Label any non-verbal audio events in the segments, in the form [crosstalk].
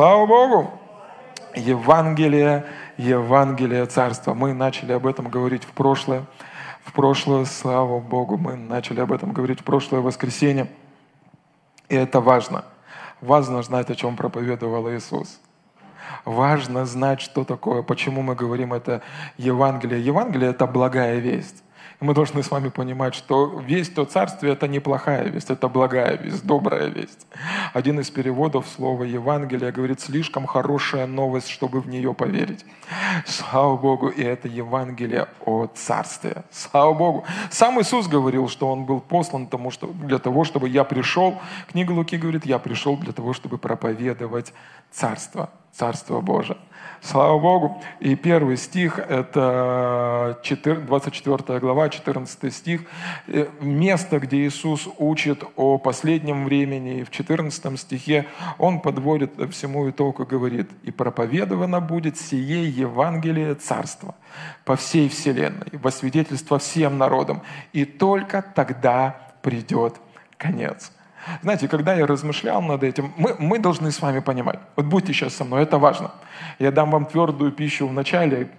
Слава Богу! Евангелие, Евангелие Царства. Мы начали об этом говорить в прошлое. В прошлое, слава Богу, мы начали об этом говорить в прошлое воскресенье. И это важно. Важно знать, о чем проповедовал Иисус. Важно знать, что такое, почему мы говорим это Евангелие. Евангелие – это благая весть мы должны с вами понимать, что весть о царстве – это не плохая весть, это благая весть, добрая весть. Один из переводов слова Евангелия говорит «слишком хорошая новость, чтобы в нее поверить». Слава Богу, и это Евангелие о царстве. Слава Богу. Сам Иисус говорил, что Он был послан тому, что, для того, чтобы я пришел. Книга Луки говорит, я пришел для того, чтобы проповедовать царство, царство Божие. Слава Богу. И первый стих, это 24 глава, 14 стих, э, место, где Иисус учит о последнем времени. В 14 стихе Он подводит всему итогу и говорит, «И проповедовано будет сие Евангелие Царства по всей вселенной, во свидетельство всем народам, и только тогда придет конец». Знаете, когда я размышлял над этим, мы, мы должны с вами понимать, вот будьте сейчас со мной, это важно. Я дам вам твердую пищу в начале,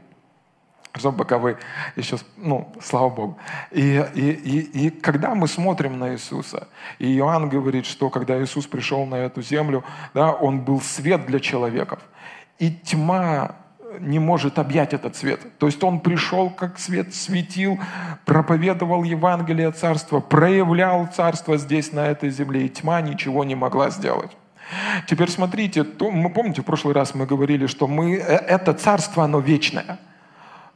чтобы пока вы еще, ну, слава Богу. И, и, и, и когда мы смотрим на Иисуса, и Иоанн говорит, что когда Иисус пришел на эту землю, да, Он был свет для человеков. И тьма не может объять этот свет. То есть он пришел как свет, светил, проповедовал Евангелие Царства, проявлял Царство здесь, на этой земле, и тьма ничего не могла сделать. Теперь смотрите, то, мы помните, в прошлый раз мы говорили, что мы, э, это царство, оно вечное –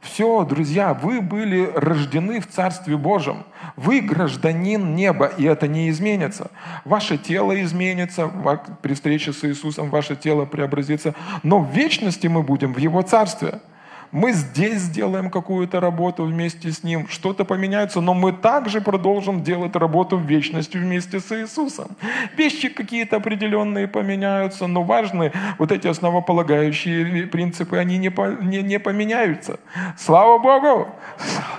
все, друзья, вы были рождены в Царстве Божьем. Вы гражданин неба, и это не изменится. Ваше тело изменится, при встрече с Иисусом ваше тело преобразится, но в вечности мы будем в Его Царстве – мы здесь сделаем какую-то работу вместе с Ним, что-то поменяется, но мы также продолжим делать работу в вечности вместе с Иисусом. Вещи какие-то определенные поменяются, но важны вот эти основополагающие принципы, они не, по, не, не поменяются. Слава Богу!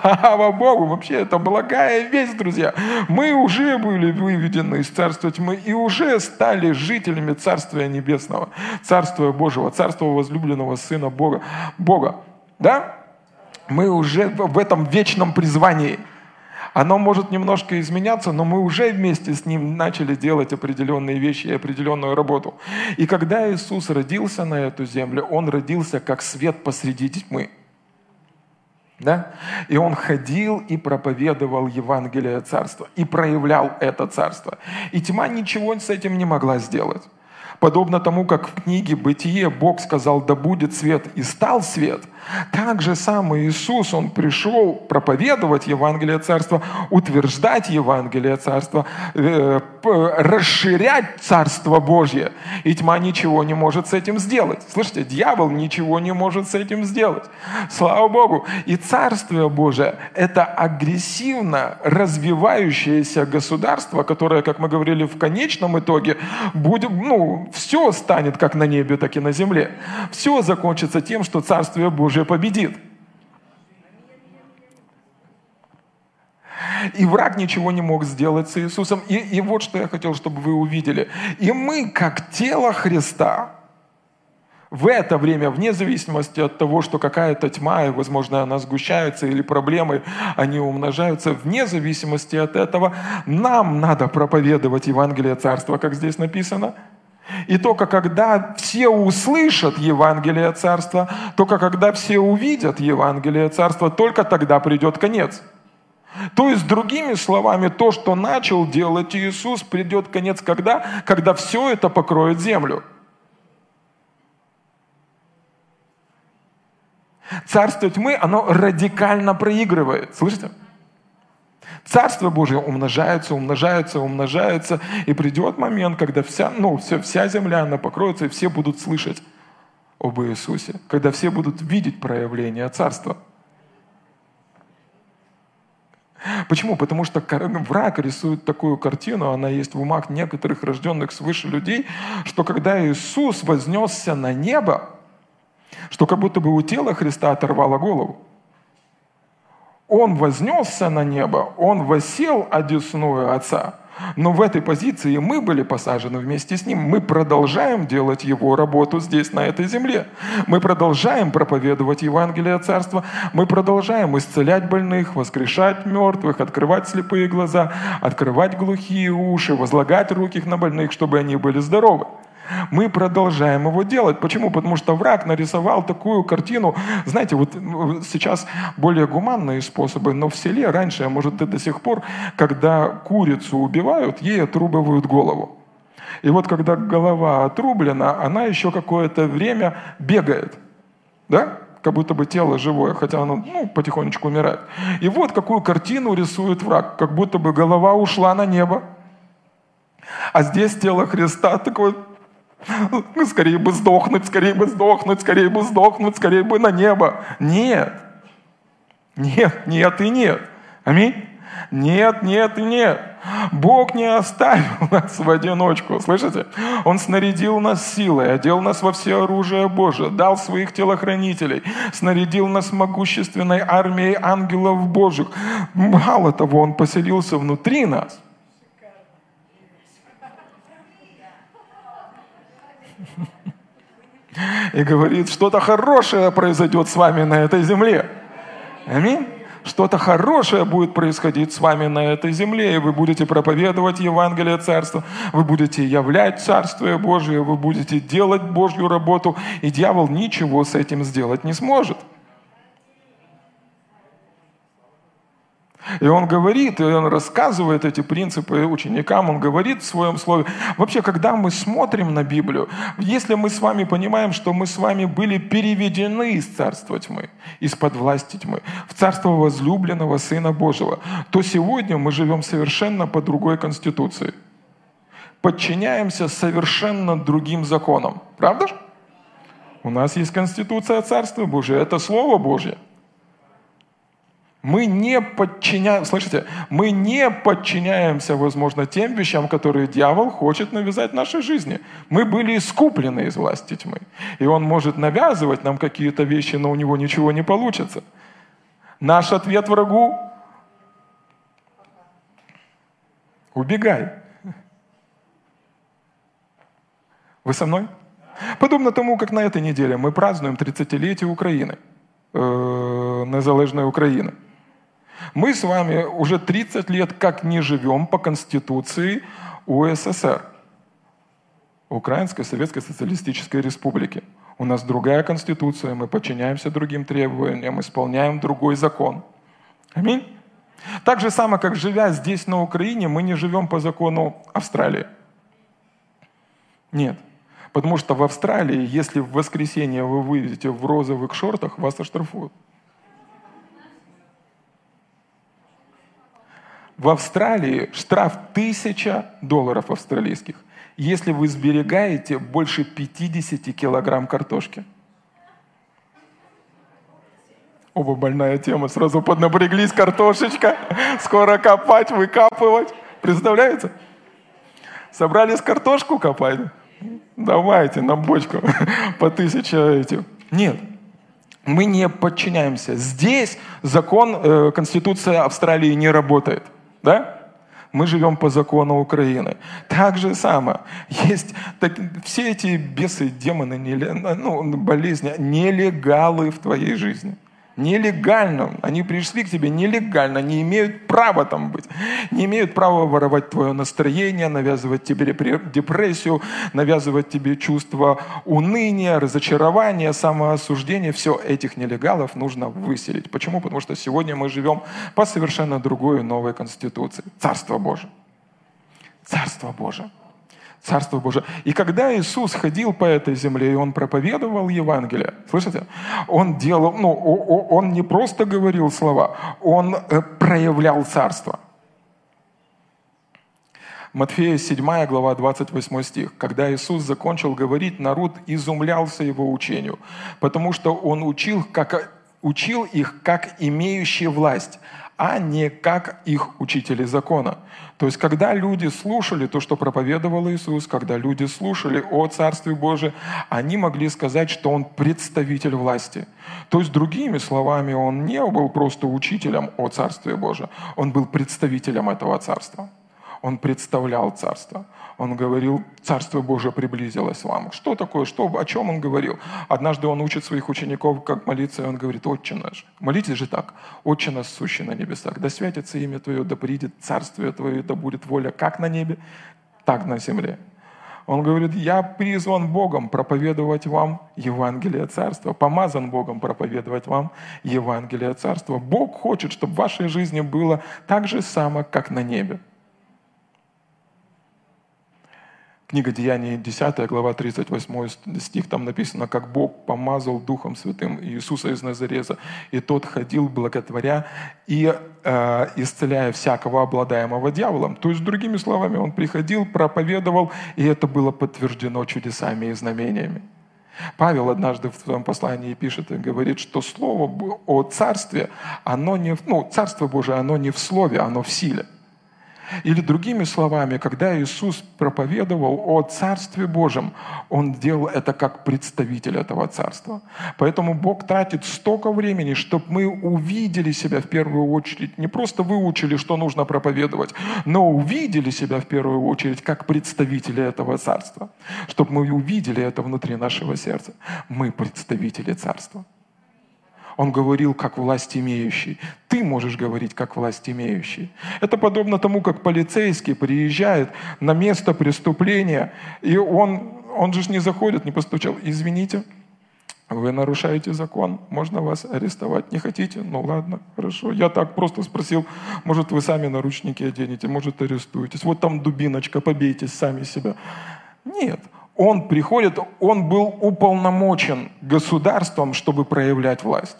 Слава Богу! Вообще это благая весть, друзья. Мы уже были выведены из Царства тьмы и уже стали жителями Царствия Небесного, Царствия Божьего, Царства возлюбленного Сына Бога. Бога. Да? Мы уже в этом вечном призвании. Оно может немножко изменяться, но мы уже вместе с Ним начали делать определенные вещи и определенную работу. И когда Иисус родился на эту землю, Он родился как свет посреди тьмы. Да? И он ходил и проповедовал Евангелие Царства, и проявлял это Царство. И тьма ничего с этим не могла сделать. Подобно тому, как в книге «Бытие» Бог сказал «да будет свет» и стал свет – так же самый Иисус, Он пришел проповедовать Евангелие Царства, утверждать Евангелие Царства, э, расширять Царство Божье. И тьма ничего не может с этим сделать. Слышите, дьявол ничего не может с этим сделать. Слава Богу. И Царствие Божие – это агрессивно развивающееся государство, которое, как мы говорили, в конечном итоге будет, ну, все станет как на небе, так и на земле. Все закончится тем, что Царствие Божие победит. И враг ничего не мог сделать с Иисусом. И, и вот что я хотел, чтобы вы увидели. И мы, как тело Христа, в это время, вне зависимости от того, что какая-то тьма, и, возможно, она сгущается, или проблемы, они умножаются, вне зависимости от этого, нам надо проповедовать Евангелие Царства, как здесь написано – и только когда все услышат Евангелие Царства, только когда все увидят Евангелие Царства, только тогда придет конец. То есть, другими словами, то, что начал делать Иисус, придет конец когда? Когда все это покроет землю. Царство тьмы, оно радикально проигрывает. Слышите? Царство Божье умножается, умножается, умножается, и придет момент, когда вся, ну, вся, вся земля, она покроется, и все будут слышать об Иисусе, когда все будут видеть проявление Царства. Почему? Потому что враг рисует такую картину, она есть в умах некоторых рожденных свыше людей, что когда Иисус вознесся на небо, что как будто бы у тела Христа оторвало голову. Он вознесся на небо, он восел одесную Отца. Но в этой позиции мы были посажены вместе с Ним. Мы продолжаем делать Его работу здесь, на этой земле. Мы продолжаем проповедовать Евангелие Царства. Мы продолжаем исцелять больных, воскрешать мертвых, открывать слепые глаза, открывать глухие уши, возлагать руки на больных, чтобы они были здоровы мы продолжаем его делать. Почему? Потому что враг нарисовал такую картину. Знаете, вот сейчас более гуманные способы, но в селе раньше, а может и до сих пор, когда курицу убивают, ей отрубывают голову. И вот когда голова отрублена, она еще какое-то время бегает. Да? как будто бы тело живое, хотя оно ну, потихонечку умирает. И вот какую картину рисует враг, как будто бы голова ушла на небо, а здесь тело Христа такое ну, скорее бы сдохнуть, скорее бы сдохнуть, скорее бы сдохнуть, скорее бы на небо. Нет. Нет, нет и нет. Аминь. Нет, нет и нет. Бог не оставил [laughs] нас в одиночку, слышите? Он снарядил нас силой, одел нас во все оружие Божие, дал своих телохранителей, снарядил нас могущественной армией ангелов Божьих. Мало того, Он поселился внутри нас – и говорит, что-то хорошее произойдет с вами на этой земле. Аминь. Что-то хорошее будет происходить с вами на этой земле, и вы будете проповедовать Евангелие Царства, вы будете являть Царствие Божие, вы будете делать Божью работу, и дьявол ничего с этим сделать не сможет. И он говорит, и он рассказывает эти принципы ученикам, он говорит в своем слове. Вообще, когда мы смотрим на Библию, если мы с вами понимаем, что мы с вами были переведены из царства тьмы, из-под власти тьмы, в царство возлюбленного Сына Божьего, то сегодня мы живем совершенно по другой конституции. Подчиняемся совершенно другим законам. Правда же? У нас есть конституция Царства Божия, это Слово Божье. Мы не подчиняем, слышите, мы не подчиняемся, возможно, тем вещам, которые дьявол хочет навязать нашей жизни. Мы были искуплены из власти тьмы. И он может навязывать нам какие-то вещи, но у него ничего не получится. Наш ответ врагу – убегай. Вы со мной? Подобно тому, как на этой неделе мы празднуем 30-летие Украины, э, незалежной Украины – мы с вами уже 30 лет как не живем по Конституции УССР, Украинской Советской Социалистической Республики. У нас другая конституция, мы подчиняемся другим требованиям, исполняем другой закон. Аминь. Так же самое, как живя здесь, на Украине, мы не живем по закону Австралии. Нет. Потому что в Австралии, если в воскресенье вы выйдете в розовых шортах, вас оштрафуют. В Австралии штраф 1000 долларов австралийских, если вы сберегаете больше 50 килограмм картошки. Оба больная тема. Сразу поднапряглись картошечка. Скоро копать, выкапывать. Представляете? Собрались картошку копать? Давайте на бочку по тысяче этих. Нет, мы не подчиняемся. Здесь закон, э, Конституция Австралии не работает – да? Мы живем по закону Украины. Так же самое. Есть так, все эти бесы, демоны, ну, болезни, нелегалы в твоей жизни – нелегально. Они пришли к тебе нелегально, не имеют права там быть. Не имеют права воровать твое настроение, навязывать тебе депрессию, навязывать тебе чувство уныния, разочарования, самоосуждения. Все этих нелегалов нужно выселить. Почему? Потому что сегодня мы живем по совершенно другой новой конституции. Царство Божие. Царство Божие. Царство Божие. И когда Иисус ходил по этой земле, и Он проповедовал Евангелие, слышите, Он делал, ну, Он не просто говорил слова, Он э, проявлял Царство. Матфея 7 глава 28 стих. Когда Иисус закончил говорить, народ изумлялся Его учению, потому что Он учил, как, учил их как имеющие власть, а не как их учители закона. То есть, когда люди слушали то, что проповедовал Иисус, когда люди слушали о Царстве Божьем, они могли сказать, что Он представитель власти. То есть, другими словами, Он не был просто учителем о Царстве Божьем, Он был представителем этого Царства. Он представлял царство. Он говорил, Царство Божие приблизилось вам. Что такое? Что, о чем он говорил? Однажды он учит своих учеников, как молиться, и он говорит, Отче наш. Молитесь же так. Отче наш, сущий на небесах. Да святится имя Твое, да придет Царствие Твое, да будет воля как на небе, так на земле. Он говорит, я призван Богом проповедовать вам Евангелие Царства, помазан Богом проповедовать вам Евангелие Царства. Бог хочет, чтобы в вашей жизни было так же само, как на небе. Книга Деяний 10, глава 38 стих, там написано, как Бог помазал Духом Святым Иисуса из Назареза, и тот ходил благотворя и э, исцеляя всякого обладаемого дьяволом. То есть, другими словами, он приходил, проповедовал, и это было подтверждено чудесами и знамениями. Павел однажды в своем послании пишет и говорит, что слово о царстве, оно не, ну, царство Божие, оно не в слове, оно в силе – или другими словами, когда Иисус проповедовал о Царстве Божьем, Он делал это как представитель этого Царства. Поэтому Бог тратит столько времени, чтобы мы увидели себя в первую очередь, не просто выучили, что нужно проповедовать, но увидели себя в первую очередь как представители этого Царства. Чтобы мы увидели это внутри нашего сердца. Мы представители Царства. Он говорил как власть имеющий. Ты можешь говорить как власть имеющий. Это подобно тому, как полицейский приезжает на место преступления, и он, он же не заходит, не постучал. Извините, вы нарушаете закон, можно вас арестовать. Не хотите? Ну ладно, хорошо. Я так просто спросил, может вы сами наручники оденете, может арестуетесь. Вот там дубиночка, побейтесь сами себя. Нет, он приходит, он был уполномочен государством, чтобы проявлять власть.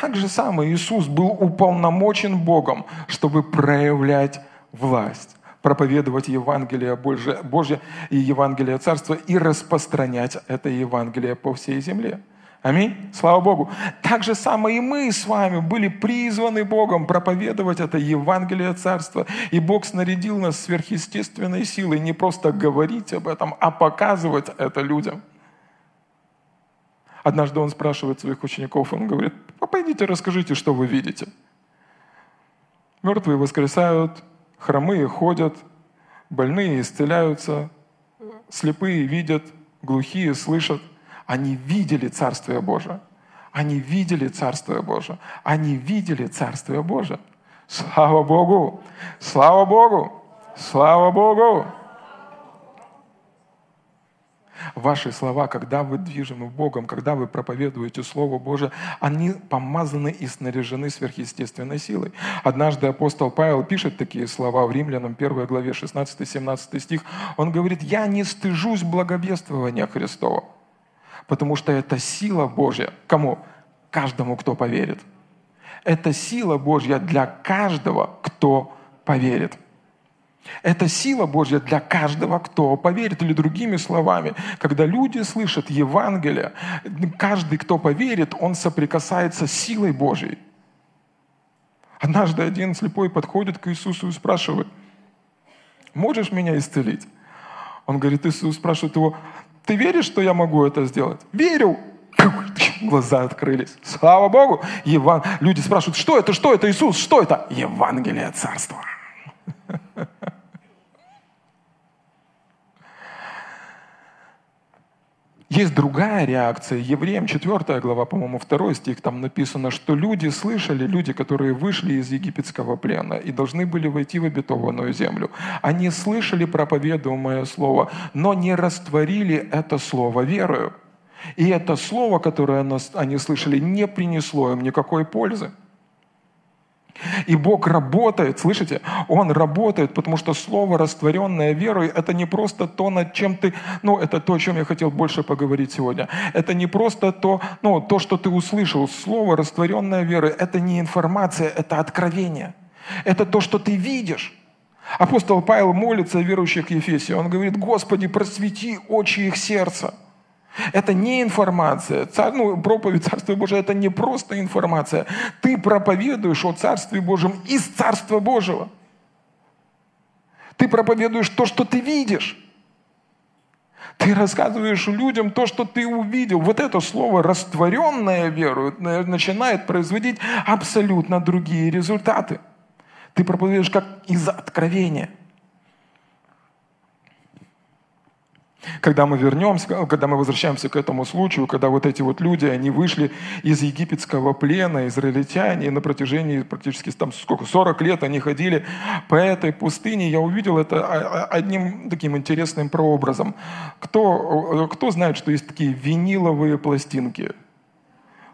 Так же самое Иисус был уполномочен Богом, чтобы проявлять власть проповедовать Евангелие Божье и Евангелие Царства и распространять это Евангелие по всей земле. Аминь. Слава Богу. Так же самое и мы с вами были призваны Богом проповедовать это Евангелие Царства. И Бог снарядил нас сверхъестественной силой не просто говорить об этом, а показывать это людям. Однажды он спрашивает своих учеников, он говорит, а пойдите расскажите, что вы видите. Мертвые воскресают, хромые ходят, больные исцеляются, слепые видят, глухие слышат. Они видели Царствие Божие. Они видели Царствие Божие. Они видели Царствие Божие. Слава Богу! Слава Богу! Слава Богу! Ваши слова, когда вы движимы Богом, когда вы проповедуете Слово Божие, они помазаны и снаряжены сверхъестественной силой. Однажды апостол Павел пишет такие слова в Римлянам 1 главе 16-17 стих. Он говорит, «Я не стыжусь благовествования Христова, потому что это сила Божья». Кому? Каждому, кто поверит. Это сила Божья для каждого, кто поверит. Это сила Божья для каждого, кто поверит. Или другими словами, когда люди слышат Евангелие, каждый, кто поверит, он соприкасается с силой Божьей. Однажды один слепой подходит к Иисусу и спрашивает, можешь меня исцелить? Он говорит, Иисус спрашивает его, ты веришь, что я могу это сделать? Верю. [laughs] Глаза открылись. Слава Богу. Еван... Люди спрашивают, что это, что это, Иисус, что это? Евангелие Царства. [laughs] Есть другая реакция. Евреям 4 глава, по-моему, 2 стих, там написано, что люди слышали, люди, которые вышли из египетского плена и должны были войти в обетованную землю. Они слышали проповедуемое слово, но не растворили это слово верою. И это слово, которое они слышали, не принесло им никакой пользы. И Бог работает, слышите? Он работает, потому что слово, растворенное верой, это не просто то, над чем ты, ну, это то, о чем я хотел больше поговорить сегодня. Это не просто то, ну, то, что ты услышал. Слово, растворенное верой, это не информация, это откровение. Это то, что ты видишь. Апостол Павел молится о верующих Ефесе. Он говорит, Господи, просвети очи их сердца. Это не информация. Царь, ну, проповедь Царства Божия – это не просто информация. Ты проповедуешь о Царстве Божьем из Царства Божьего. Ты проповедуешь то, что ты видишь. Ты рассказываешь людям то, что ты увидел. Вот это слово «растворенная верою» начинает производить абсолютно другие результаты. Ты проповедуешь как из откровения – Когда мы вернемся, когда мы возвращаемся к этому случаю, когда вот эти вот люди, они вышли из египетского плена, израильтяне, и на протяжении практически там сколько, 40 лет они ходили по этой пустыне, я увидел это одним таким интересным прообразом. Кто, кто знает, что есть такие виниловые пластинки?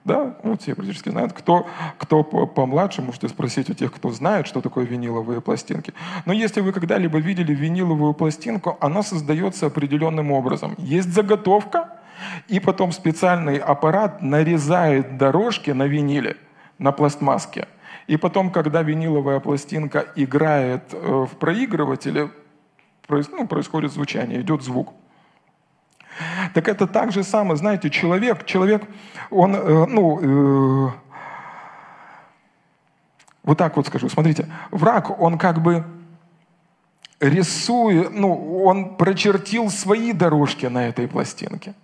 Да, ну, все практически знают. Кто, кто помладше, можете спросить у тех, кто знает, что такое виниловые пластинки. Но если вы когда-либо видели виниловую пластинку, она создается определенным образом. Есть заготовка, и потом специальный аппарат нарезает дорожки на виниле, на пластмасске. И потом, когда виниловая пластинка играет э, в проигрывателе, ну, происходит звучание, идет звук. Так это так же самое, знаете, человек, человек, он, э, ну, э, вот так вот скажу, смотрите, враг, он как бы рисует, ну, он прочертил свои дорожки на этой пластинке.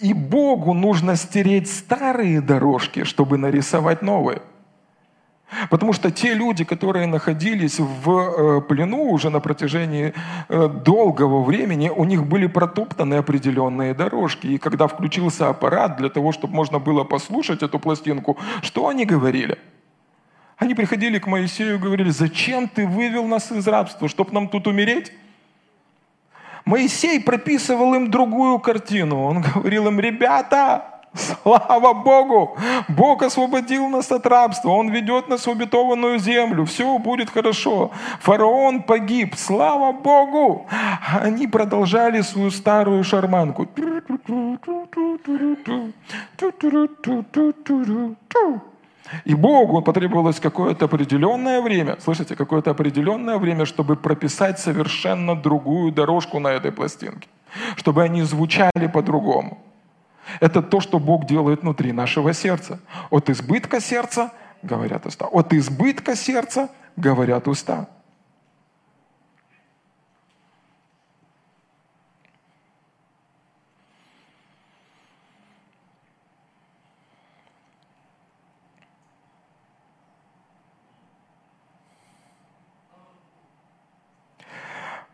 И Богу нужно стереть старые дорожки, чтобы нарисовать новые. Потому что те люди, которые находились в э, плену уже на протяжении э, долгого времени, у них были протоптаны определенные дорожки. И когда включился аппарат для того, чтобы можно было послушать эту пластинку, что они говорили? Они приходили к Моисею и говорили, зачем ты вывел нас из рабства, чтобы нам тут умереть? Моисей прописывал им другую картину. Он говорил им, ребята, Слава Богу! Бог освободил нас от рабства. Он ведет нас в обетованную землю. Все будет хорошо. Фараон погиб. Слава Богу! Они продолжали свою старую шарманку. И Богу потребовалось какое-то определенное время, слышите, какое-то определенное время, чтобы прописать совершенно другую дорожку на этой пластинке, чтобы они звучали по-другому. Это то, что Бог делает внутри нашего сердца. От избытка сердца говорят уста. От избытка сердца говорят уста.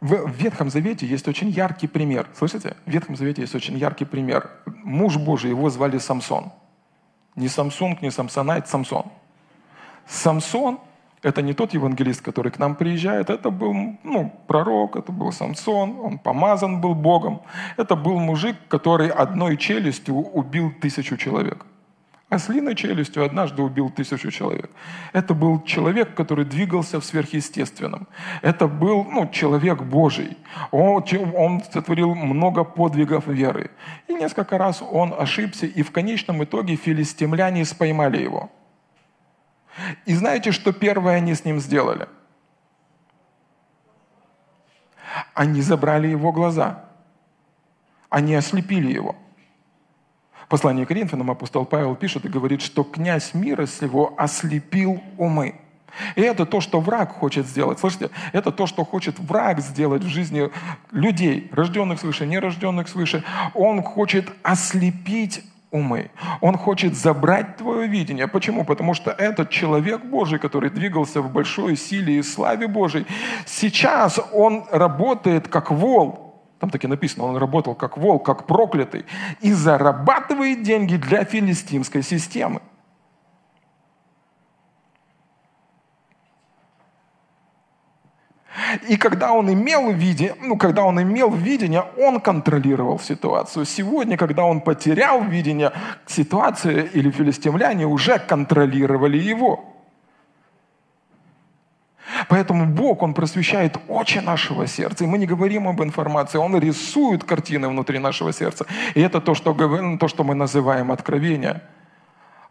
В Ветхом Завете есть очень яркий пример. Слышите? В Ветхом Завете есть очень яркий пример. Муж Божий, его звали Самсон. Не Самсунг, не Самсонайт, Самсон. Самсон – это не тот евангелист, который к нам приезжает, это был ну, пророк, это был Самсон, он помазан был Богом. Это был мужик, который одной челюстью убил тысячу человек ослиной челюстью однажды убил тысячу человек. Это был человек, который двигался в сверхъестественном. Это был ну, человек Божий. Он, он сотворил много подвигов веры. И несколько раз он ошибся, и в конечном итоге филистимляне споймали его. И знаете, что первое они с ним сделали? Они забрали его глаза. Они ослепили его послании к Коринфянам апостол Павел пишет и говорит, что князь мира сего ослепил умы. И это то, что враг хочет сделать. Слышите, это то, что хочет враг сделать в жизни людей, рожденных свыше, нерожденных свыше. Он хочет ослепить умы. Он хочет забрать твое видение. Почему? Потому что этот человек Божий, который двигался в большой силе и славе Божией, сейчас он работает как вол, там таки написано, он работал как волк, как проклятый, и зарабатывает деньги для филистимской системы. И когда он имел видение, ну, когда он имел видение, он контролировал ситуацию. Сегодня, когда он потерял видение, ситуация или филистимляне уже контролировали его. Поэтому Бог, Он просвещает очи нашего сердца. И мы не говорим об информации, Он рисует картины внутри нашего сердца. И это то, что, то, что мы называем откровение –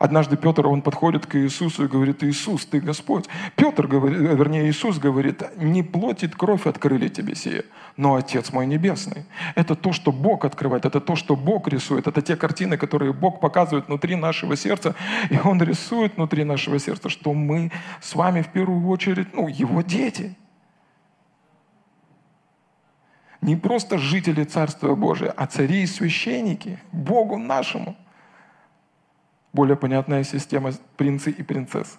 Однажды Петр, он подходит к Иисусу и говорит, Иисус, ты Господь. Петр, говорит, вернее, Иисус говорит, не плоть и кровь открыли тебе сие, но Отец мой Небесный. Это то, что Бог открывает, это то, что Бог рисует, это те картины, которые Бог показывает внутри нашего сердца, и Он рисует внутри нашего сердца, что мы с вами в первую очередь, ну, Его дети. Не просто жители Царства Божия, а цари и священники, Богу нашему – более понятная система принцы и принцесс.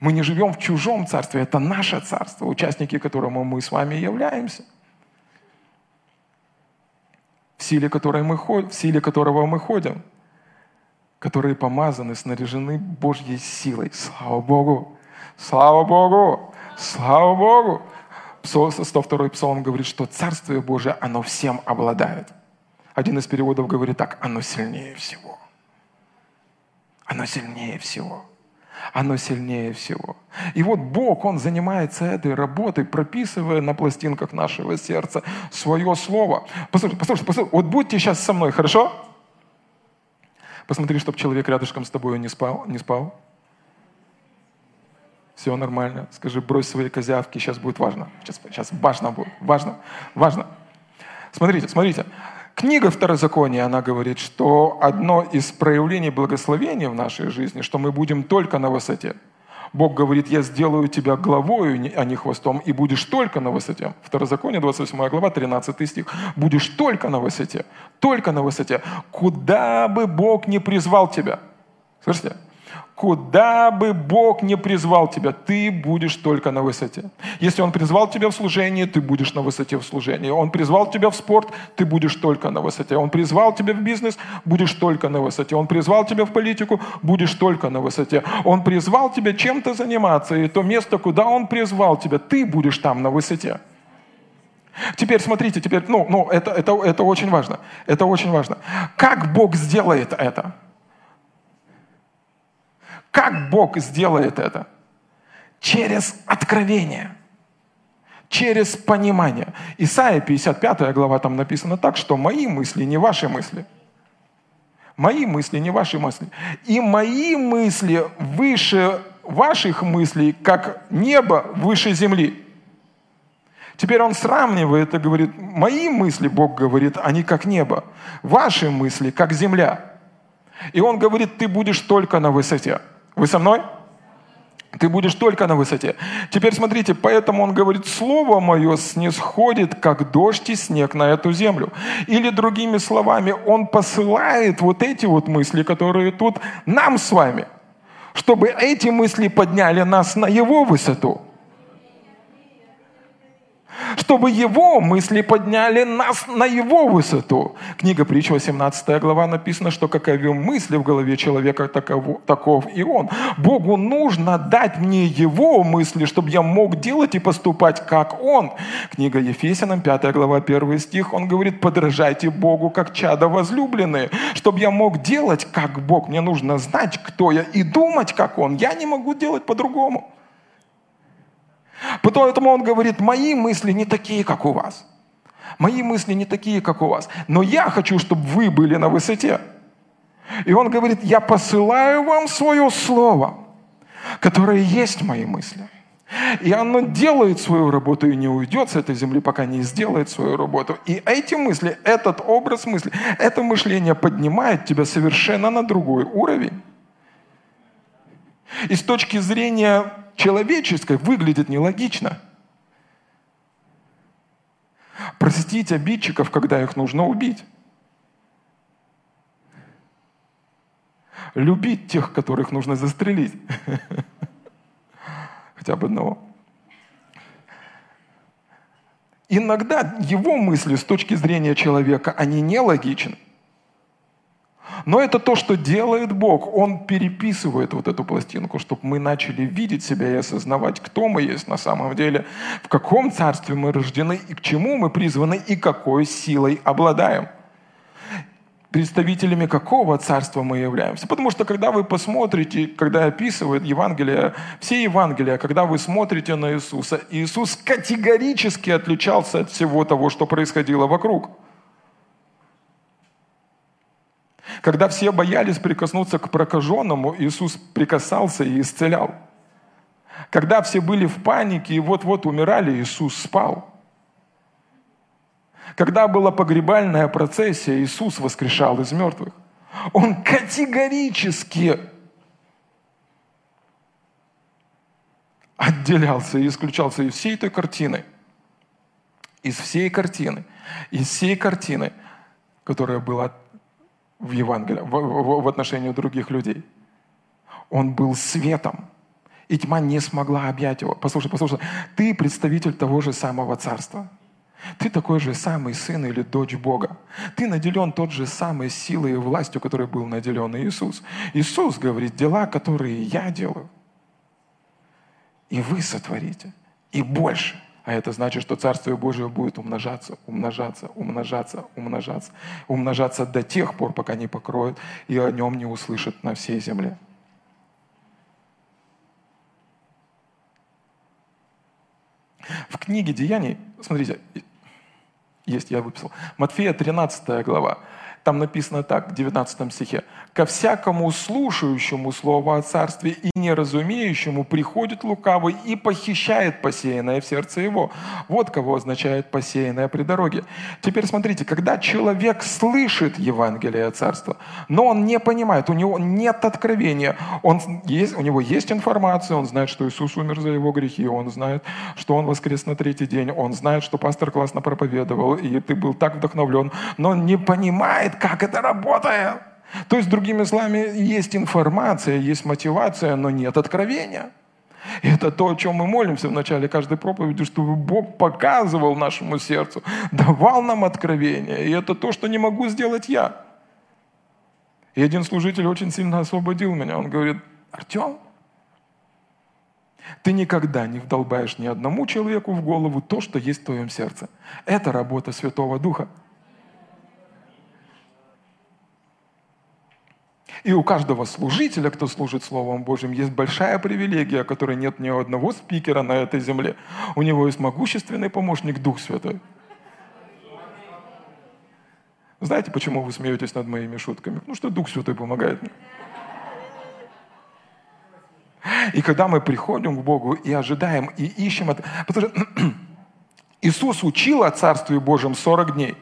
Мы не живем в чужом царстве, это наше царство, участники которого мы с вами являемся. В силе, которой мы в силе которого мы ходим, которые помазаны, снаряжены Божьей силой. Слава Богу! Слава Богу! Слава Богу! 102 псалом говорит, что Царствие Божие, оно всем обладает. Один из переводов говорит так, оно сильнее всего. Оно сильнее всего. Оно сильнее всего. И вот Бог, Он занимается этой работой, прописывая на пластинках нашего сердца свое слово. Послушайте, послушайте, послушайте. вот будьте сейчас со мной, хорошо? Посмотри, чтобы человек рядышком с тобой не спал. Не спал. Все нормально. Скажи, брось свои козявки, сейчас будет важно. Сейчас, сейчас важно будет. Важно. Важно. Смотрите, смотрите. Книга Второзакония, она говорит, что одно из проявлений благословения в нашей жизни, что мы будем только на высоте. Бог говорит, я сделаю тебя главою, а не хвостом, и будешь только на высоте. Второзаконие, 28 глава, 13 стих. Будешь только на высоте, только на высоте. Куда бы Бог не призвал тебя. Слышите? Куда бы Бог не призвал тебя, ты будешь только на высоте. Если Он призвал тебя в служение, ты будешь на высоте в служении. Он призвал тебя в спорт, ты будешь только на высоте. Он призвал тебя в бизнес, будешь только на высоте. Он призвал тебя в политику, будешь только на высоте. Он призвал тебя чем-то заниматься, и то место, куда Он призвал тебя, ты будешь там на высоте. Теперь смотрите, теперь, ну, ну это, это, это очень важно. Это очень важно. Как Бог сделает это? Как Бог сделает это? Через откровение, через понимание. Исайя 55 глава там написано так, что мои мысли не ваши мысли. Мои мысли не ваши мысли. И мои мысли выше ваших мыслей, как небо выше земли. Теперь он сравнивает и говорит, мои мысли, Бог говорит, они как небо, ваши мысли как земля. И он говорит, ты будешь только на высоте. Вы со мной? Ты будешь только на высоте. Теперь смотрите, поэтому он говорит, слово мое снисходит, как дождь и снег на эту землю. Или другими словами, он посылает вот эти вот мысли, которые тут нам с вами, чтобы эти мысли подняли нас на его высоту чтобы его мысли подняли нас на его высоту. Книга притч, 18 глава, написано, что каковы мысли в голове человека, таков, таков и он. Богу нужно дать мне его мысли, чтобы я мог делать и поступать, как он. Книга Ефесянам, 5 глава, 1 стих, он говорит, подражайте Богу, как чада возлюбленные, чтобы я мог делать, как Бог. Мне нужно знать, кто я, и думать, как он. Я не могу делать по-другому. Поэтому он говорит, мои мысли не такие, как у вас. Мои мысли не такие, как у вас. Но я хочу, чтобы вы были на высоте. И он говорит, я посылаю вам свое слово, которое есть мои мысли. И оно делает свою работу и не уйдет с этой земли, пока не сделает свою работу. И эти мысли, этот образ мысли, это мышление поднимает тебя совершенно на другой уровень. И с точки зрения человеческой выглядит нелогично. Простить обидчиков, когда их нужно убить. Любить тех, которых нужно застрелить. [laughs] Хотя бы одного. Иногда его мысли с точки зрения человека, они нелогичны. Но это то, что делает Бог. Он переписывает вот эту пластинку, чтобы мы начали видеть себя и осознавать, кто мы есть на самом деле, в каком царстве мы рождены, и к чему мы призваны, и какой силой обладаем представителями какого царства мы являемся. Потому что когда вы посмотрите, когда описывает Евангелие, все Евангелия, когда вы смотрите на Иисуса, Иисус категорически отличался от всего того, что происходило вокруг. Когда все боялись прикоснуться к прокаженному, Иисус прикасался и исцелял. Когда все были в панике и вот-вот умирали, Иисус спал. Когда была погребальная процессия, Иисус воскрешал из мертвых. Он категорически отделялся и исключался из всей той картины. Из всей картины. Из всей картины, которая была в Евангелии, в, в, в отношении других людей. Он был светом. И тьма не смогла объять его. Послушай, послушай, ты представитель того же самого царства. Ты такой же самый сын или дочь Бога. Ты наделен тот же самой силой и властью, которой был наделен Иисус. Иисус говорит, дела, которые я делаю, и вы сотворите, и больше. А это значит, что Царствие Божие будет умножаться, умножаться, умножаться, умножаться, умножаться до тех пор, пока не покроют и о нем не услышат на всей земле. В книге Деяний, смотрите, есть, я выписал. Матфея 13 глава. Там написано так, в 19 стихе. «Ко всякому слушающему слово о царстве и неразумеющему приходит лукавый и похищает посеянное в сердце его». Вот кого означает посеянное при дороге. Теперь смотрите, когда человек слышит Евангелие царства, но он не понимает, у него нет откровения, он есть, у него есть информация, он знает, что Иисус умер за его грехи, он знает, что он воскрес на третий день, он знает, что пастор классно проповедовал, и ты был так вдохновлен, но он не понимает, как это работает. То есть, другими словами, есть информация, есть мотивация, но нет откровения. И это то, о чем мы молимся в начале каждой проповеди, чтобы Бог показывал нашему сердцу, давал нам откровение. И это то, что не могу сделать я. И один служитель очень сильно освободил меня. Он говорит, Артем, ты никогда не вдолбаешь ни одному человеку в голову то, что есть в твоем сердце. Это работа Святого Духа. И у каждого служителя, кто служит Словом Божьим, есть большая привилегия, которой нет ни одного спикера на этой земле. У него есть могущественный помощник Дух Святой. Знаете, почему вы смеетесь над моими шутками? Ну, что Дух Святой помогает мне. И когда мы приходим к Богу и ожидаем, и ищем. Потому что [clears throat] Иисус учил о Царстве Божьем 40 дней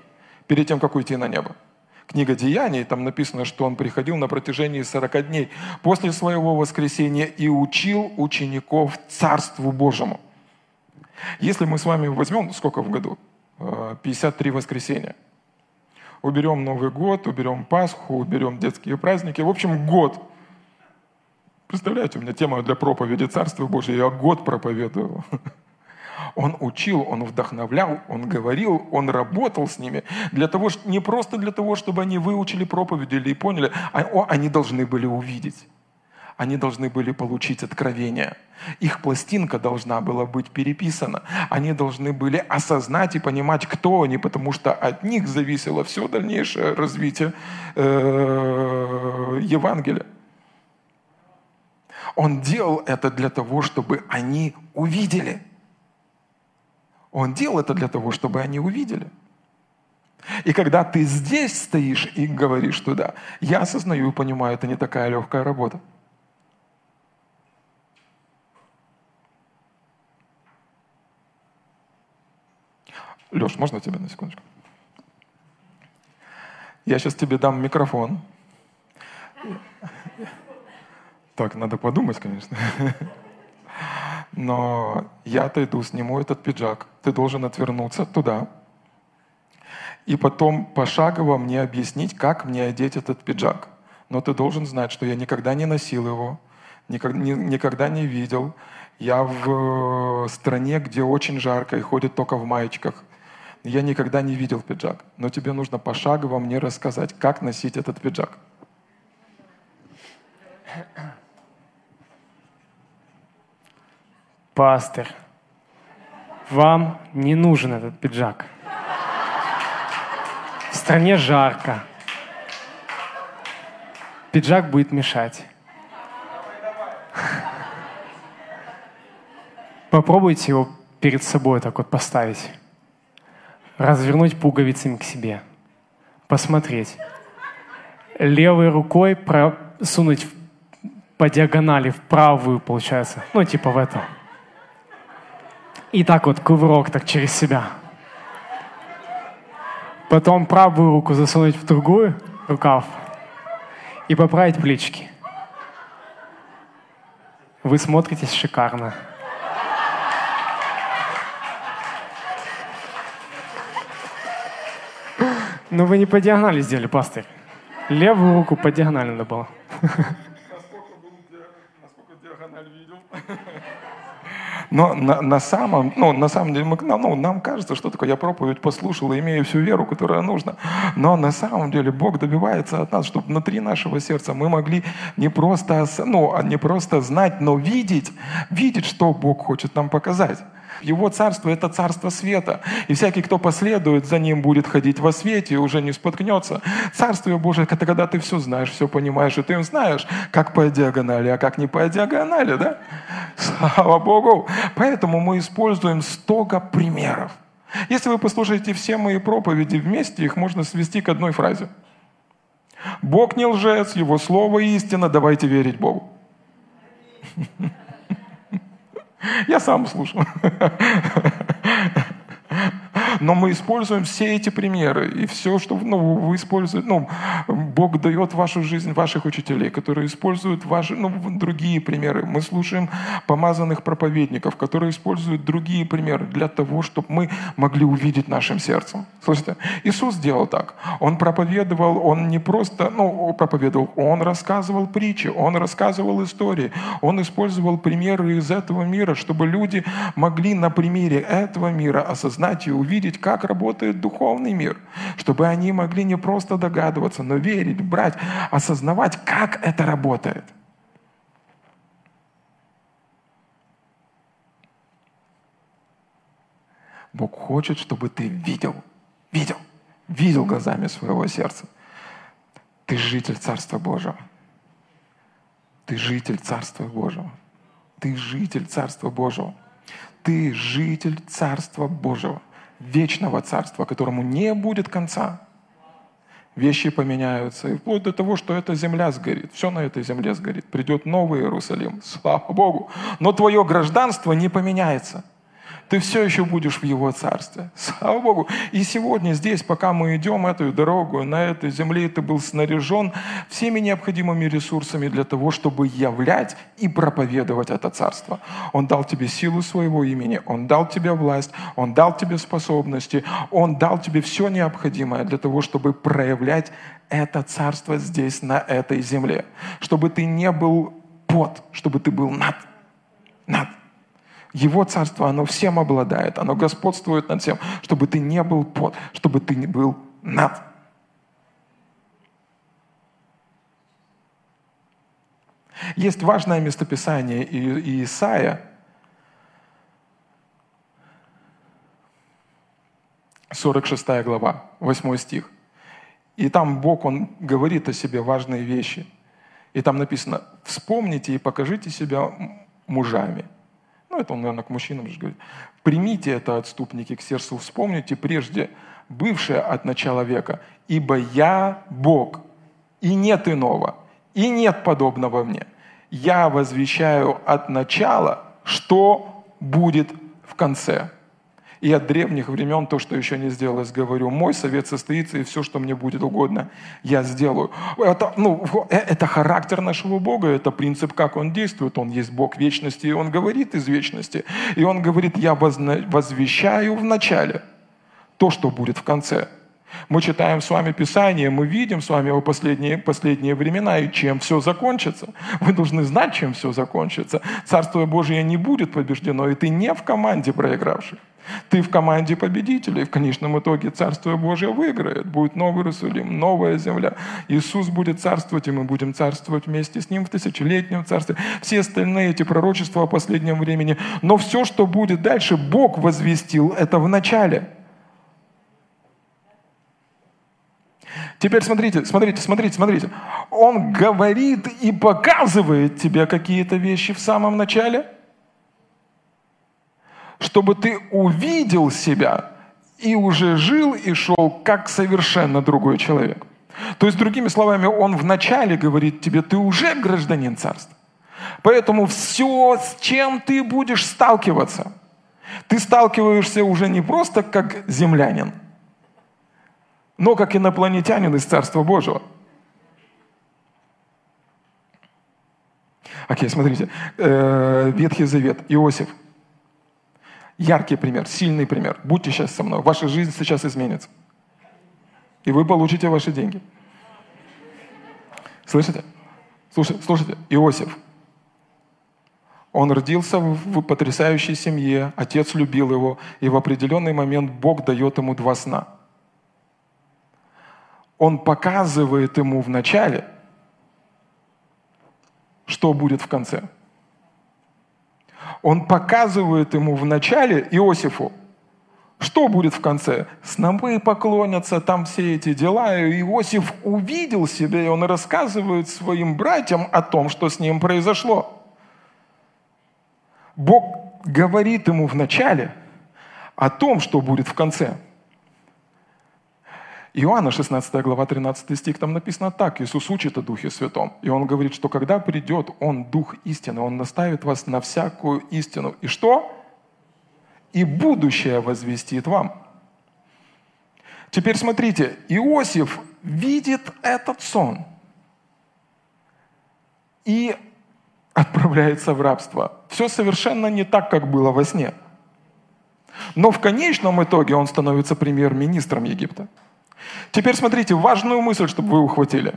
перед тем, как уйти на небо книга Деяний, там написано, что он приходил на протяжении 40 дней после своего воскресения и учил учеников Царству Божьему. Если мы с вами возьмем, сколько в году? 53 э, воскресенья. Уберем Новый год, уберем Пасху, уберем детские праздники. В общем, год. Представляете, у меня тема для проповеди Царства Божьего. Я год проповедую. [laughs] Он учил, он вдохновлял, он говорил, он работал с ними. Для того, не просто для того, чтобы они выучили проповедь или поняли, а они должны были увидеть. Они должны были получить откровение. Их пластинка должна была быть переписана. Они должны были осознать и понимать, кто они, потому что от них зависело все дальнейшее развитие э, Евангелия. Он делал это для того, чтобы они увидели – он делал это для того, чтобы они увидели. И когда ты здесь стоишь и говоришь туда, я осознаю и понимаю, это не такая легкая работа. Леш, можно тебя на секундочку? Я сейчас тебе дам микрофон. Так, надо подумать, конечно. [laughs] но я отойду, сниму этот пиджак, ты должен отвернуться туда, и потом пошагово мне объяснить, как мне одеть этот пиджак. Но ты должен знать, что я никогда не носил его, никогда, ни, никогда не видел. Я в стране, где очень жарко и ходит только в маечках. Я никогда не видел пиджак. Но тебе нужно пошагово мне рассказать, как носить этот пиджак. Пастор, вам не нужен этот пиджак. В стране жарко. Пиджак будет мешать. Попробуйте его перед собой так вот поставить. Развернуть пуговицами к себе. Посмотреть. Левой рукой просунуть по диагонали в правую, получается. Ну, типа в этом. И так вот кувырок так через себя. Потом правую руку засунуть в другую рукав и поправить плечики. Вы смотритесь шикарно. Ну вы не по диагонали сделали, пастырь. Левую руку по диагонали надо было. [laughs] Насколько, был, насколько диагональ видел? Но на, на самом, ну, на самом деле, мы, ну, нам кажется, что такое, я проповедь послушал и имею всю веру, которая нужна. Но на самом деле Бог добивается от нас, чтобы внутри нашего сердца мы могли не просто, ну, не просто знать, но видеть, видеть, что Бог хочет нам показать. Его царство – это царство света. И всякий, кто последует за ним, будет ходить во свете и уже не споткнется. Царствие Божие – это когда ты все знаешь, все понимаешь, и ты знаешь, как по диагонали, а как не по диагонали, да? Слава Богу! Поэтому мы используем столько примеров. Если вы послушаете все мои проповеди вместе, их можно свести к одной фразе. Бог не лжец, Его Слово истина, давайте верить Богу. Я сам слушаю. Но мы используем все эти примеры и все, что ну, вы используете. Ну, Бог дает вашу жизнь ваших учителей, которые используют ваши, ну, другие примеры. Мы слушаем помазанных проповедников, которые используют другие примеры для того, чтобы мы могли увидеть нашим сердцем. Слушайте, Иисус сделал так. Он проповедовал, он не просто, ну, проповедовал, он рассказывал притчи, он рассказывал истории, он использовал примеры из этого мира, чтобы люди могли на примере этого мира осознать и увидеть, видеть, как работает духовный мир, чтобы они могли не просто догадываться, но верить, брать, осознавать, как это работает. Бог хочет, чтобы ты видел, видел, видел глазами своего сердца. Ты житель Царства Божьего. Ты житель Царства Божьего. Ты житель Царства Божьего. Ты житель Царства Божьего вечного царства, которому не будет конца. Вещи поменяются, и вплоть до того, что эта земля сгорит. Все на этой земле сгорит. Придет новый Иерусалим. Слава Богу. Но твое гражданство не поменяется ты все еще будешь в Его Царстве. Слава Богу. И сегодня здесь, пока мы идем эту дорогу, на этой земле ты был снаряжен всеми необходимыми ресурсами для того, чтобы являть и проповедовать это Царство. Он дал тебе силу своего имени, Он дал тебе власть, Он дал тебе способности, Он дал тебе все необходимое для того, чтобы проявлять это Царство здесь, на этой земле. Чтобы ты не был под, чтобы ты был над. Над. Его царство, оно всем обладает, оно господствует над всем, чтобы ты не был под, чтобы ты не был над. Есть важное местописание Исаия, 46 глава, 8 стих. И там Бог, Он говорит о себе важные вещи. И там написано, вспомните и покажите себя мужами – ну, это он, наверное, к мужчинам же говорит. Примите это, отступники, к сердцу, вспомните прежде бывшее от начала века, ибо я Бог, и нет иного, и нет подобного мне. Я возвещаю от начала, что будет в конце и от древних времен то, что еще не сделалось, говорю. Мой совет состоится, и все, что мне будет угодно, я сделаю. Это, ну, э, это характер нашего Бога, это принцип, как Он действует. Он есть Бог вечности, и Он говорит из вечности. И Он говорит, я возвещаю в начале то, что будет в конце. Мы читаем с вами Писание, мы видим с вами его последние, последние времена и чем все закончится. Вы должны знать, чем все закончится. Царство Божие не будет побеждено, и ты не в команде проигравших. Ты в команде победителей. В конечном итоге Царство Божье выиграет. Будет новый Иерусалим, новая земля. Иисус будет царствовать, и мы будем царствовать вместе с Ним в тысячелетнем царстве. Все остальные эти пророчества о последнем времени. Но все, что будет дальше, Бог возвестил это в начале. Теперь смотрите, смотрите, смотрите, смотрите. Он говорит и показывает тебе какие-то вещи в самом начале – чтобы ты увидел себя и уже жил и шел как совершенно другой человек. То есть, другими словами, он вначале говорит тебе, ты уже гражданин царства. Поэтому все, с чем ты будешь сталкиваться, ты сталкиваешься уже не просто как землянин, но как инопланетянин из Царства Божьего. Окей, смотрите. Э, Ветхий Завет, Иосиф – яркий пример, сильный пример. Будьте сейчас со мной. Ваша жизнь сейчас изменится. И вы получите ваши деньги. Слышите? Слушайте, слушайте, Иосиф. Он родился в потрясающей семье, отец любил его, и в определенный момент Бог дает ему два сна. Он показывает ему в начале, что будет в конце. Он показывает ему в начале Иосифу, что будет в конце? Снобы поклонятся, там все эти дела. И Иосиф увидел себя, и он рассказывает своим братьям о том, что с ним произошло. Бог говорит ему в начале о том, что будет в конце. Иоанна 16 глава 13 стих, там написано так, Иисус учит о Духе Святом. И Он говорит, что когда придет Он, Дух истины, Он наставит вас на всякую истину. И что? И будущее возвестит вам. Теперь смотрите, Иосиф видит этот сон и отправляется в рабство. Все совершенно не так, как было во сне. Но в конечном итоге он становится премьер-министром Египта. Теперь смотрите, важную мысль, чтобы вы ухватили.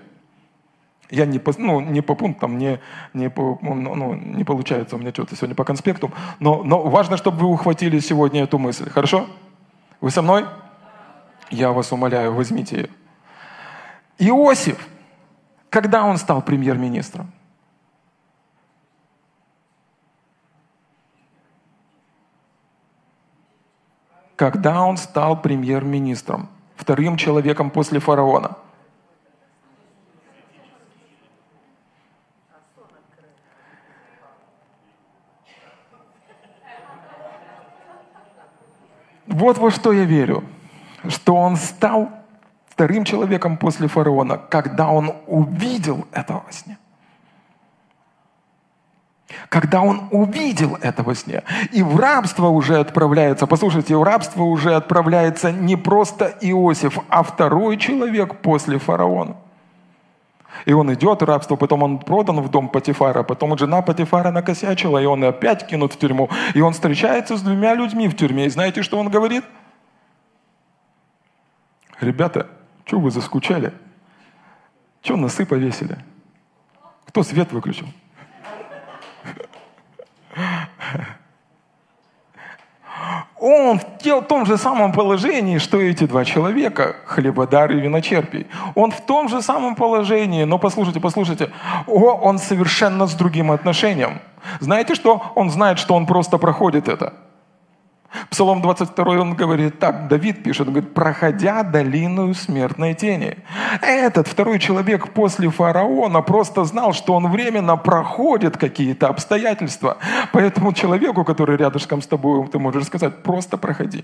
Я не по, ну, не по пунктам, не, не, по, ну, ну, не получается у меня что-то сегодня по конспекту, но, но важно, чтобы вы ухватили сегодня эту мысль. Хорошо? Вы со мной? Я вас умоляю, возьмите ее. Иосиф, когда он стал премьер-министром? когда он стал премьер-министром, вторым человеком после фараона. Вот во что я верю, что он стал вторым человеком после фараона, когда он увидел это во сне когда он увидел это во сне. И в рабство уже отправляется, послушайте, в рабство уже отправляется не просто Иосиф, а второй человек после фараона. И он идет в рабство, потом он продан в дом Патифара, потом жена Патифара накосячила, и он опять кинут в тюрьму. И он встречается с двумя людьми в тюрьме. И знаете, что он говорит? Ребята, что вы заскучали? Что носы повесили? Кто свет выключил? Он в том же самом положении, что и эти два человека, хлебодар и виночерпий. Он в том же самом положении, но послушайте, послушайте, он совершенно с другим отношением. Знаете что? Он знает, что он просто проходит это. Псалом 22 он говорит так, Давид пишет, он говорит, проходя долину смертной тени. Этот второй человек после фараона просто знал, что он временно проходит какие-то обстоятельства. Поэтому человеку, который рядышком с тобой, ты можешь сказать, просто проходи.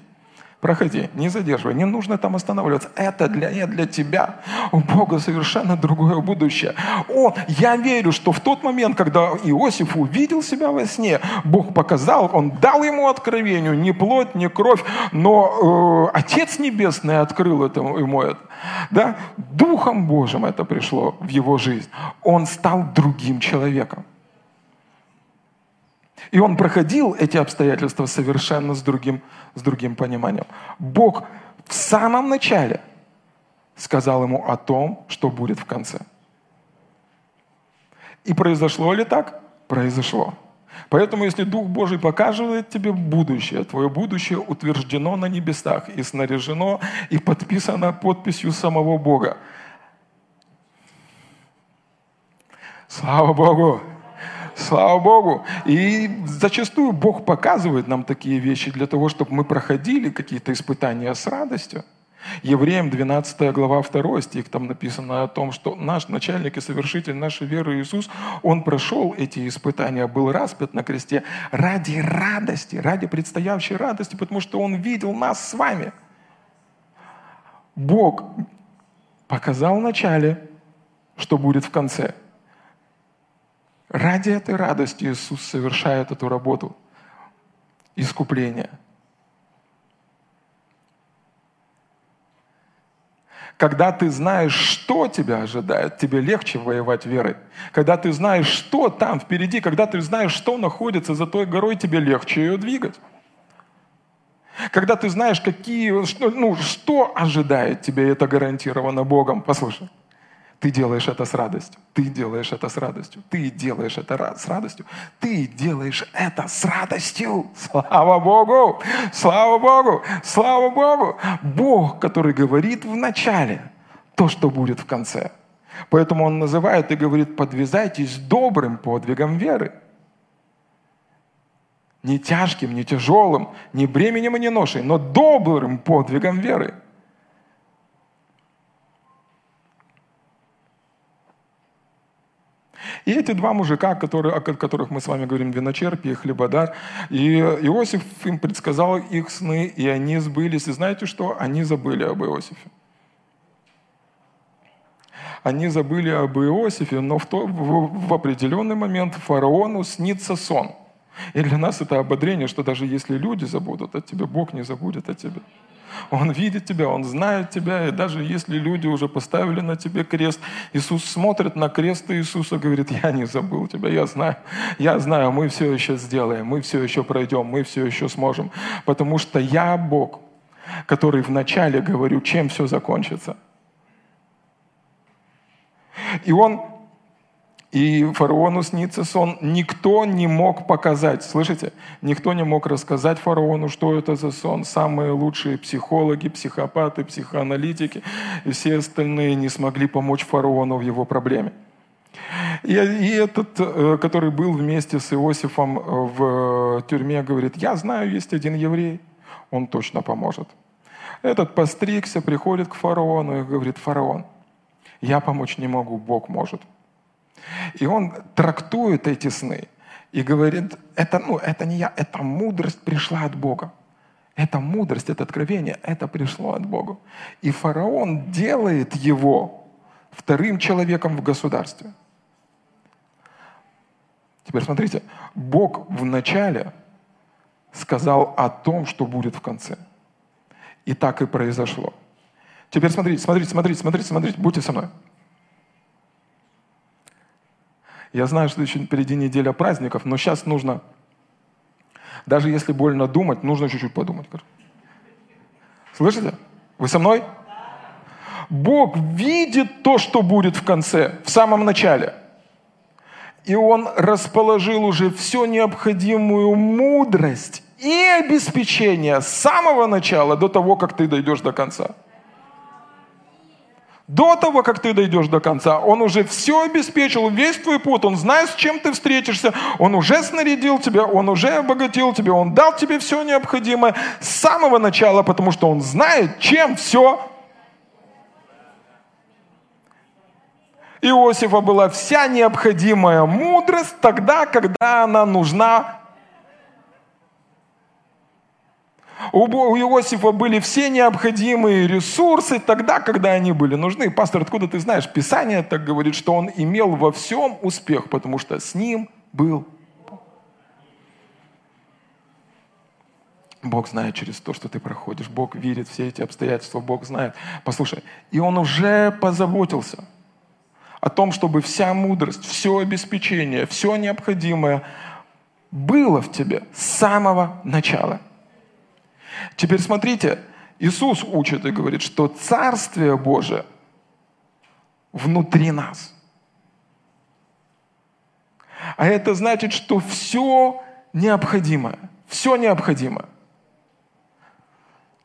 Проходи, не задерживай, не нужно там останавливаться. Это для, не для тебя. У Бога совершенно другое будущее. О, я верю, что в тот момент, когда Иосиф увидел себя во сне, Бог показал, Он дал ему откровению, не плоть, не кровь, но э, Отец Небесный открыл это, ему это. Да? Духом Божьим это пришло в его жизнь. Он стал другим человеком. И он проходил эти обстоятельства совершенно с другим, с другим пониманием. Бог в самом начале сказал ему о том, что будет в конце. И произошло ли так? Произошло. Поэтому, если Дух Божий показывает тебе будущее, твое будущее утверждено на небесах и снаряжено и подписано подписью самого Бога. Слава Богу! Слава Богу. И зачастую Бог показывает нам такие вещи для того, чтобы мы проходили какие-то испытания с радостью. Евреям 12 глава 2 стих, там написано о том, что наш начальник и совершитель нашей веры Иисус, Он прошел эти испытания, был распят на кресте ради радости, ради предстоящей радости, потому что Он видел нас с вами. Бог показал в начале, что будет в конце. Ради этой радости Иисус совершает эту работу искупления. Когда ты знаешь, что тебя ожидает, тебе легче воевать верой. Когда ты знаешь, что там впереди, когда ты знаешь, что находится за той горой, тебе легче ее двигать. Когда ты знаешь, какие, ну, что ожидает тебя, это гарантировано Богом. Послушай Ты делаешь это с радостью. Ты делаешь это с радостью. Ты делаешь это с радостью. Ты делаешь это с радостью. Слава Богу! Слава Богу! Слава Богу! Бог, который говорит в начале то, что будет в конце. Поэтому Он называет и говорит, подвязайтесь добрым подвигом веры. Не тяжким, не тяжелым, не бременем и не ношей, но добрым подвигом веры. И эти два мужика, которые, о которых мы с вами говорим, виночерпи и хлебодар, и Иосиф им предсказал их сны, и они сбылись. И знаете что? Они забыли об Иосифе. Они забыли об Иосифе, но в, то, в, в определенный момент фараону снится сон. И для нас это ободрение, что даже если люди забудут от тебя, Бог не забудет о тебе. Он видит тебя, Он знает тебя, и даже если люди уже поставили на тебе крест, Иисус смотрит на крест Иисуса и говорит, я не забыл тебя, я знаю, я знаю, мы все еще сделаем, мы все еще пройдем, мы все еще сможем, потому что я Бог, который вначале говорю, чем все закончится. И он и фараону снится сон. Никто не мог показать, слышите? Никто не мог рассказать фараону, что это за сон. Самые лучшие психологи, психопаты, психоаналитики и все остальные не смогли помочь фараону в его проблеме. И, и этот, э, который был вместе с Иосифом в тюрьме, говорит, я знаю, есть один еврей, он точно поможет. Этот постригся, приходит к фараону и говорит, фараон, я помочь не могу, Бог может. И он трактует эти сны и говорит, это, ну, это не я, это мудрость пришла от Бога. Это мудрость, это откровение, это пришло от Бога. И фараон делает его вторым человеком в государстве. Теперь смотрите, Бог вначале сказал о том, что будет в конце. И так и произошло. Теперь смотрите, смотрите, смотрите, смотрите, смотрите, будьте со мной. Я знаю, что еще впереди неделя праздников, но сейчас нужно, даже если больно думать, нужно чуть-чуть подумать. Слышите? Вы со мной? Бог видит то, что будет в конце, в самом начале. И Он расположил уже всю необходимую мудрость и обеспечение с самого начала до того, как ты дойдешь до конца. До того, как ты дойдешь до конца, Он уже все обеспечил, весь твой путь, Он знает, с чем ты встретишься, Он уже снарядил тебя, Он уже обогатил тебя, Он дал тебе все необходимое с самого начала, потому что Он знает, чем все Иосифа была вся необходимая мудрость тогда, когда она нужна У Иосифа были все необходимые ресурсы тогда, когда они были нужны. Пастор, откуда ты знаешь? Писание так говорит, что он имел во всем успех, потому что с ним был Бог знает через то, что ты проходишь. Бог видит все эти обстоятельства. Бог знает. Послушай, и Он уже позаботился о том, чтобы вся мудрость, все обеспечение, все необходимое было в тебе с самого начала – Теперь смотрите, Иисус учит и говорит, что Царствие Божие внутри нас. А это значит, что все необходимое, все необходимое,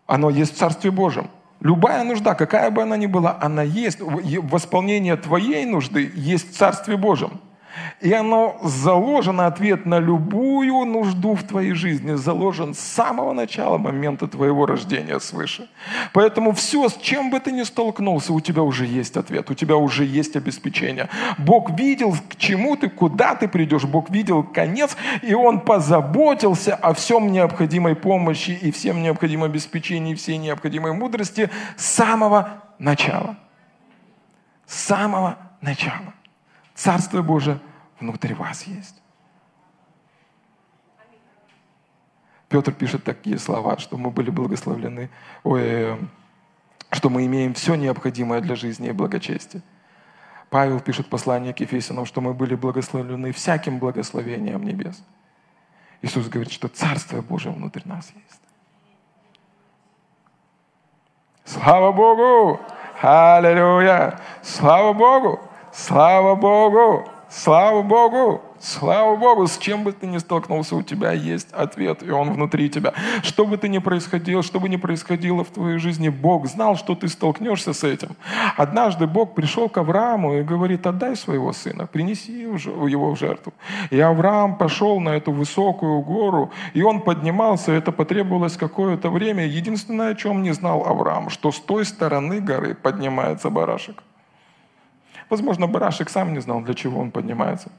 оно есть в Царстве Божьем. Любая нужда, какая бы она ни была, она есть. Восполнение твоей нужды есть в Царстве Божьем. И оно заложено, ответ на любую нужду в твоей жизни, заложен с самого начала момента твоего рождения свыше. Поэтому все, с чем бы ты ни столкнулся, у тебя уже есть ответ, у тебя уже есть обеспечение. Бог видел, к чему ты, куда ты придешь, Бог видел конец, и Он позаботился о всем необходимой помощи и всем необходимом обеспечении, всей необходимой мудрости с самого начала. С самого начала. Царство Божие внутри вас есть. Петр пишет такие слова, что мы были благословлены, ой, что мы имеем все необходимое для жизни и благочестия. Павел пишет послание к Ефесянам, что мы были благословлены всяким благословением небес. Иисус говорит, что Царство Божие внутри нас есть. Слава Богу! Аллилуйя! Слава Богу! Слава Богу! Слава Богу! Слава Богу, с чем бы ты ни столкнулся, у тебя есть ответ, и он внутри тебя. Что бы ты ни происходило, что бы ни происходило в твоей жизни, Бог знал, что ты столкнешься с этим. Однажды Бог пришел к Аврааму и говорит, отдай своего сына, принеси его в жертву. И Авраам пошел на эту высокую гору, и он поднимался, это потребовалось какое-то время. Единственное, о чем не знал Авраам, что с той стороны горы поднимается барашек. Возможно, барашек сам не знал, для чего он поднимается.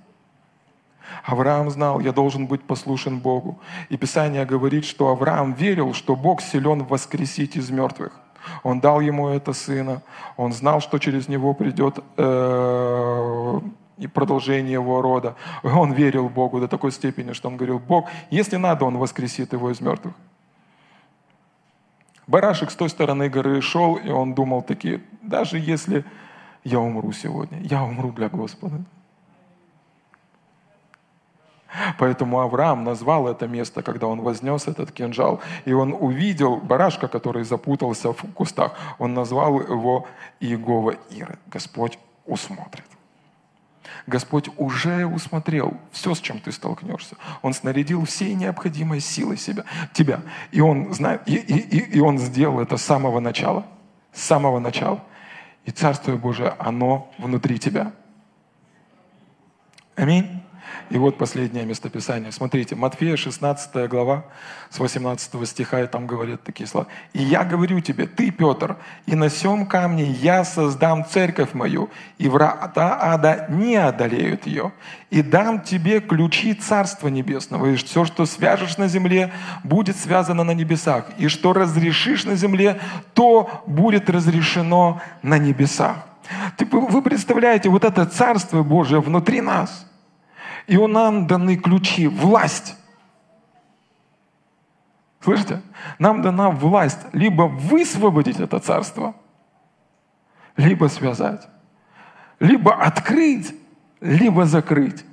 Авраам знал, я должен быть послушен Богу. И Писание говорит, что Авраам верил, что Бог силен воскресить из мертвых. Он дал ему это сына, он знал, что через него придет э, и продолжение его рода. Он верил Богу до такой степени, что он говорил, Бог, если надо, он воскресит его из мертвых. Барашек с той стороны горы шел, и он думал такие, даже если я умру сегодня, я умру для Господа. Поэтому Авраам назвал это место, когда он вознес этот кинжал, и он увидел барашка, который запутался в кустах. Он назвал его Иегова Ира. Господь усмотрит. Господь уже усмотрел все, с чем ты столкнешься. Он снарядил всей необходимой силой себя, тебя. И он, знает, и, и, и он сделал это с самого начала. С самого начала. И Царствие Божие, оно внутри тебя. Аминь. И вот последнее местописание. Смотрите, Матфея 16 глава с 18 стиха, и там говорят такие слова. «И я говорю тебе, ты, Петр, и на сем камне я создам церковь мою, и врата ада не одолеют ее, и дам тебе ключи Царства Небесного, и все, что свяжешь на земле, будет связано на небесах, и что разрешишь на земле, то будет разрешено на небесах». Вы представляете, вот это Царство Божие внутри нас – и у нам даны ключи, власть. Слышите? Нам дана власть либо высвободить это царство, либо связать, либо открыть, либо закрыть.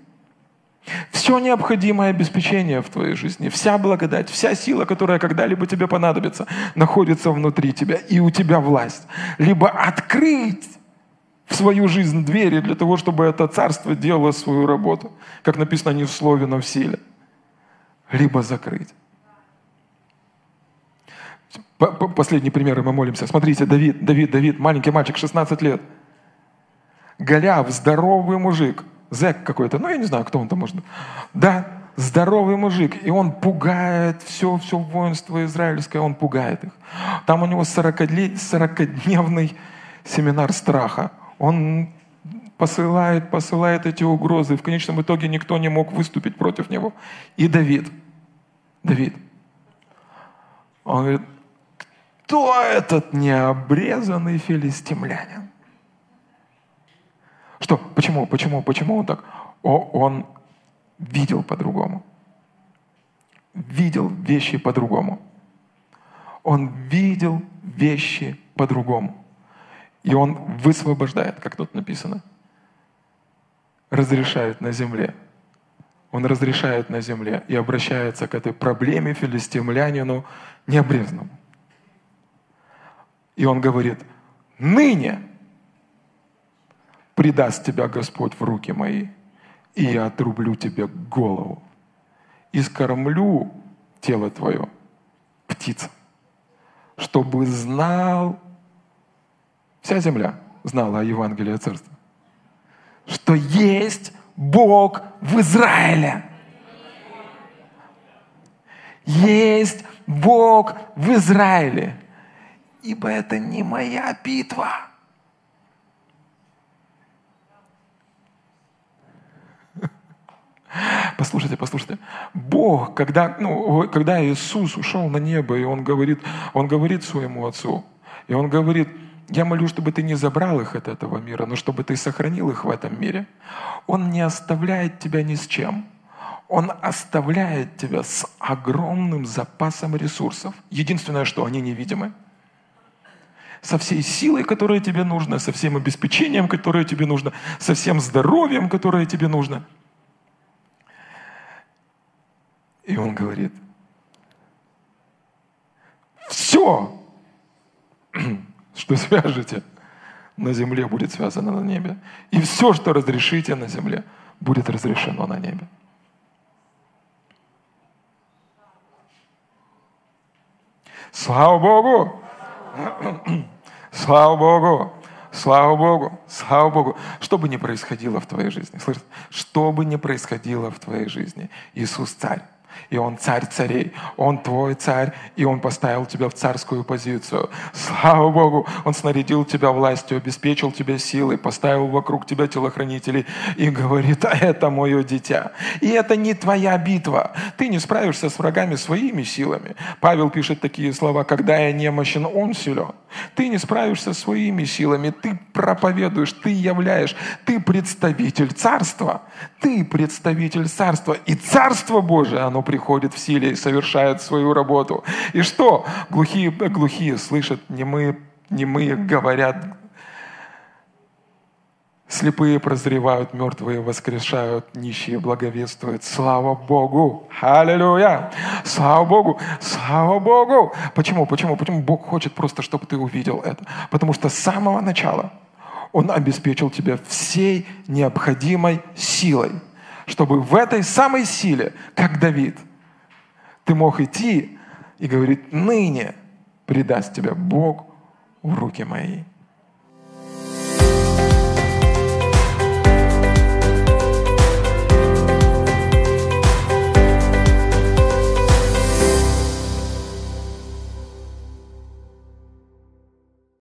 Все необходимое обеспечение в твоей жизни, вся благодать, вся сила, которая когда-либо тебе понадобится, находится внутри тебя, и у тебя власть. Либо открыть свою жизнь двери для того, чтобы это царство делало свою работу, как написано не в слове, но в силе, либо закрыть. Последний пример, и мы молимся. Смотрите, Давид, Давид, Давид, маленький мальчик, 16 лет. Голяв, здоровый мужик, зэк какой-то, ну я не знаю, кто он там может быть. Да, здоровый мужик, и он пугает все, все воинство израильское, он пугает их. Там у него 40-дневный семинар страха он посылает, посылает эти угрозы. В конечном итоге никто не мог выступить против него. И Давид, Давид, он говорит, кто этот необрезанный филистимлянин? Что? Почему? Почему? Почему он так? О, он видел по-другому. Видел вещи по-другому. Он видел вещи по-другому. И Он высвобождает, как тут написано. Разрешает на земле. Он разрешает на земле и обращается к этой проблеме филистимлянину необрезному. И он говорит, ныне предаст тебя Господь в руки мои, и я отрублю тебе голову, и скормлю тело твое птицам, чтобы знал Вся земля знала о Евангелии Царства. Что есть Бог в Израиле. Есть Бог в Израиле. Ибо это не моя битва. [laughs] Послушайте, послушайте. Бог, когда, ну, когда Иисус ушел на небо, и Он говорит, Он говорит своему Отцу, и Он говорит, я молю, чтобы ты не забрал их от этого мира, но чтобы ты сохранил их в этом мире. Он не оставляет тебя ни с чем. Он оставляет тебя с огромным запасом ресурсов. Единственное, что они невидимы. Со всей силой, которая тебе нужна, со всем обеспечением, которое тебе нужно, со всем здоровьем, которое тебе нужно. И он говорит, все, что [laughs] свяжете на земле будет связано на небе. И все, что разрешите на земле, будет разрешено на небе. Слава Богу! [clears throat] Слава Богу! Слава Богу, слава Богу. Что бы ни происходило в твоей жизни, слышишь? Что бы ни происходило в твоей жизни, Иисус царь и Он царь царей, Он твой царь, и Он поставил тебя в царскую позицию. Слава Богу, Он снарядил тебя властью, обеспечил тебя силой, поставил вокруг тебя телохранителей и говорит, а это мое дитя. И это не твоя битва. Ты не справишься с врагами своими силами. Павел пишет такие слова, когда я немощен, Он силен. Ты не справишься своими силами, ты проповедуешь, ты являешь, ты представитель царства. Ты представитель царства. И царство Божие, оно приходит в силе и совершает свою работу. И что? Глухие, глухие слышат, немые, немые говорят, Слепые прозревают, мертвые воскрешают, нищие благовествуют. Слава Богу! Аллилуйя! Слава Богу! Слава Богу! Почему? Почему? Почему Бог хочет просто, чтобы ты увидел это? Потому что с самого начала Он обеспечил тебя всей необходимой силой – чтобы в этой самой силе, как Давид, ты мог идти и говорить, ныне предаст тебя Бог в руки мои.